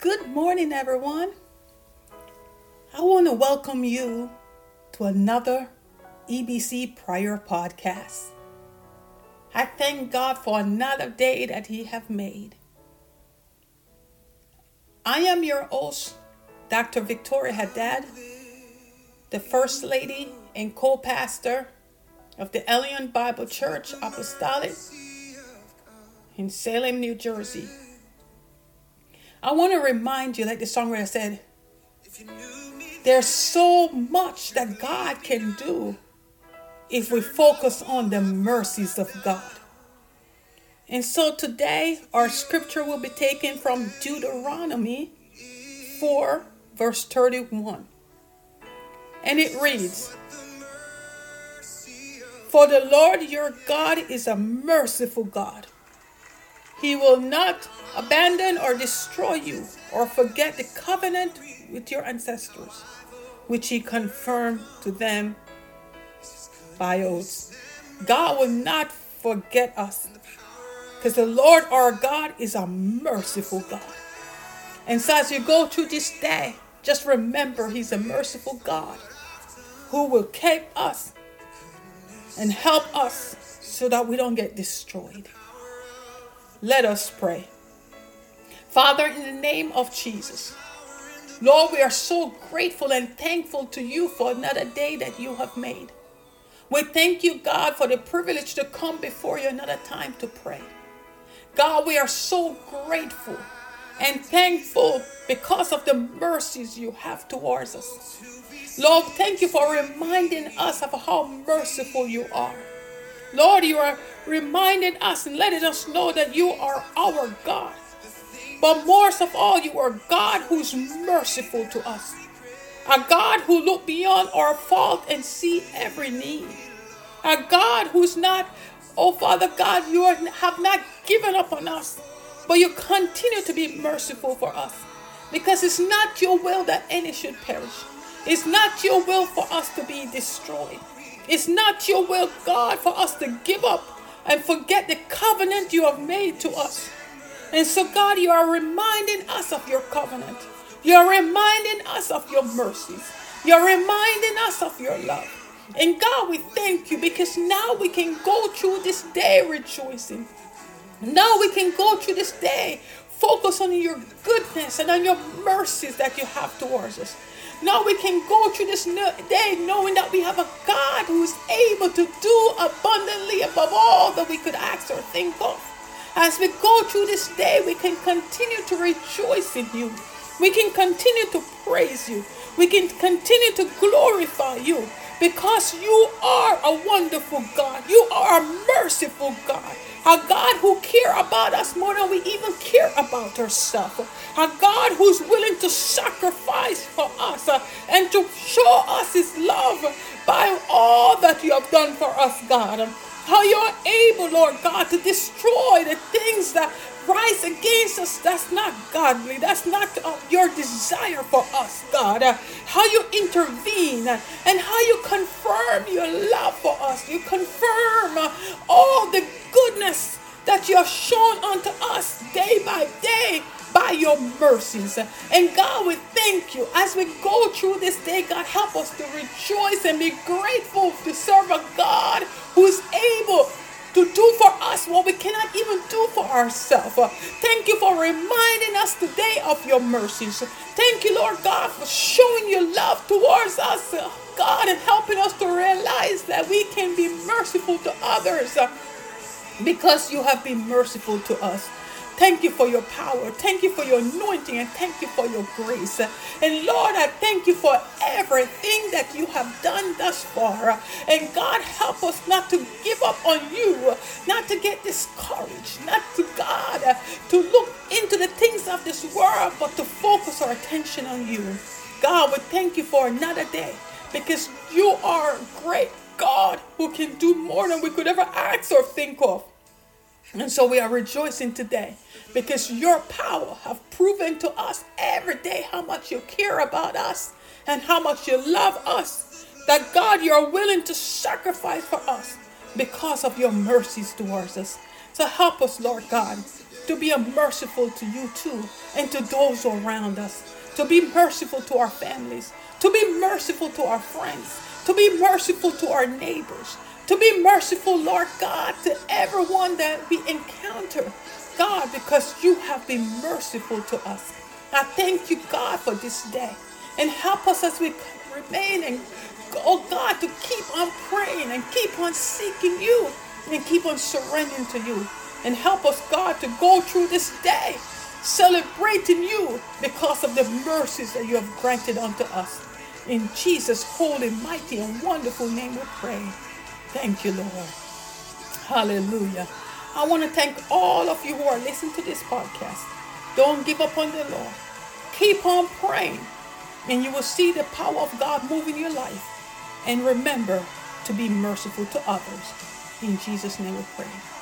Good morning, everyone. I want to welcome you to another EBC Prayer Podcast. I thank God for another day that He have made. I am your host, Dr. Victoria Haddad, the First Lady and co-pastor of the Elion Bible Church Apostolic in Salem, New Jersey. I want to remind you, like the songwriter said, there's so much that God can do if we focus on the mercies of God. And so today, our scripture will be taken from Deuteronomy 4, verse 31. And it reads For the Lord your God is a merciful God he will not abandon or destroy you or forget the covenant with your ancestors, which he confirmed to them by oaths. God will not forget us because the Lord our God is a merciful God. And so as you go through this day, just remember He's a merciful God who will keep us and help us so that we don't get destroyed. Let us pray. Father, in the name of Jesus, Lord, we are so grateful and thankful to you for another day that you have made. We thank you, God, for the privilege to come before you another time to pray. God, we are so grateful and thankful because of the mercies you have towards us. Lord, thank you for reminding us of how merciful you are. Lord, you are reminding us and letting us know that you are our God. But most of all, you are God who's merciful to us. A God who look beyond our fault and see every need. A God who's not, oh Father God, you have not given up on us, but you continue to be merciful for us. Because it's not your will that any should perish. It's not your will for us to be destroyed. It's not your will, God, for us to give up and forget the covenant you have made to us. And so, God, you are reminding us of your covenant. You're reminding us of your mercies. You're reminding us of your love. And God, we thank you because now we can go through this day rejoicing. Now we can go through this day focus on your goodness and on your mercies that you have towards us. Now we can go through this day knowing that we have a God who is able to do abundantly above all that we could ask or think of. As we go through this day, we can continue to rejoice in you. We can continue to praise you. We can continue to glorify you because you are a wonderful God. You are a merciful God. A God who care about us more than we even care about ourselves. A God who's willing to sacrifice for us uh, and to show us his love by all that you have done for us, God. How you are able, Lord God, to destroy the things that rise against us. That's not godly. That's not uh, your desire for us, God. Uh, how you intervene uh, and how you confirm your love for us. You confirm uh, all the goodness that you have shown unto us day by day by your mercies. And God, we thank you as we go through this day. God, help us to rejoice and be grateful to serve a God who is able to do for us what we cannot even do for ourselves. Uh, thank you for reminding us today of your mercies. Thank you, Lord God, for showing your love towards us, uh, God, and helping us to realize that we can be merciful to others uh, because you have been merciful to us. Thank you for your power. Thank you for your anointing and thank you for your grace. And Lord, I thank you for everything that you have done thus far. And God, help us not to give up on you, not to get discouraged, not to God, to look into the things of this world, but to focus our attention on you. God, we thank you for another day because you are great God who can do more than we could ever ask or think of. And so we are rejoicing today because your power have proven to us every day how much you care about us and how much you love us. That God, you're willing to sacrifice for us because of your mercies towards us. So help us, Lord God. to be merciful to you too and to those around us, to be merciful to our families, to be merciful to our friends, to be merciful to our neighbors, to be merciful, Lord God, to everyone that we encounter, God, because you have been merciful to us. I thank you, God, for this day. And help us as we remain and, oh God, to keep on praying and keep on seeking you and keep on surrendering to you. And help us, God, to go through this day celebrating you because of the mercies that you have granted unto us. In Jesus' holy, mighty, and wonderful name we pray. Thank you, Lord. Hallelujah. I want to thank all of you who are listening to this podcast. Don't give up on the Lord. Keep on praying, and you will see the power of God move in your life. And remember to be merciful to others. In Jesus' name we pray.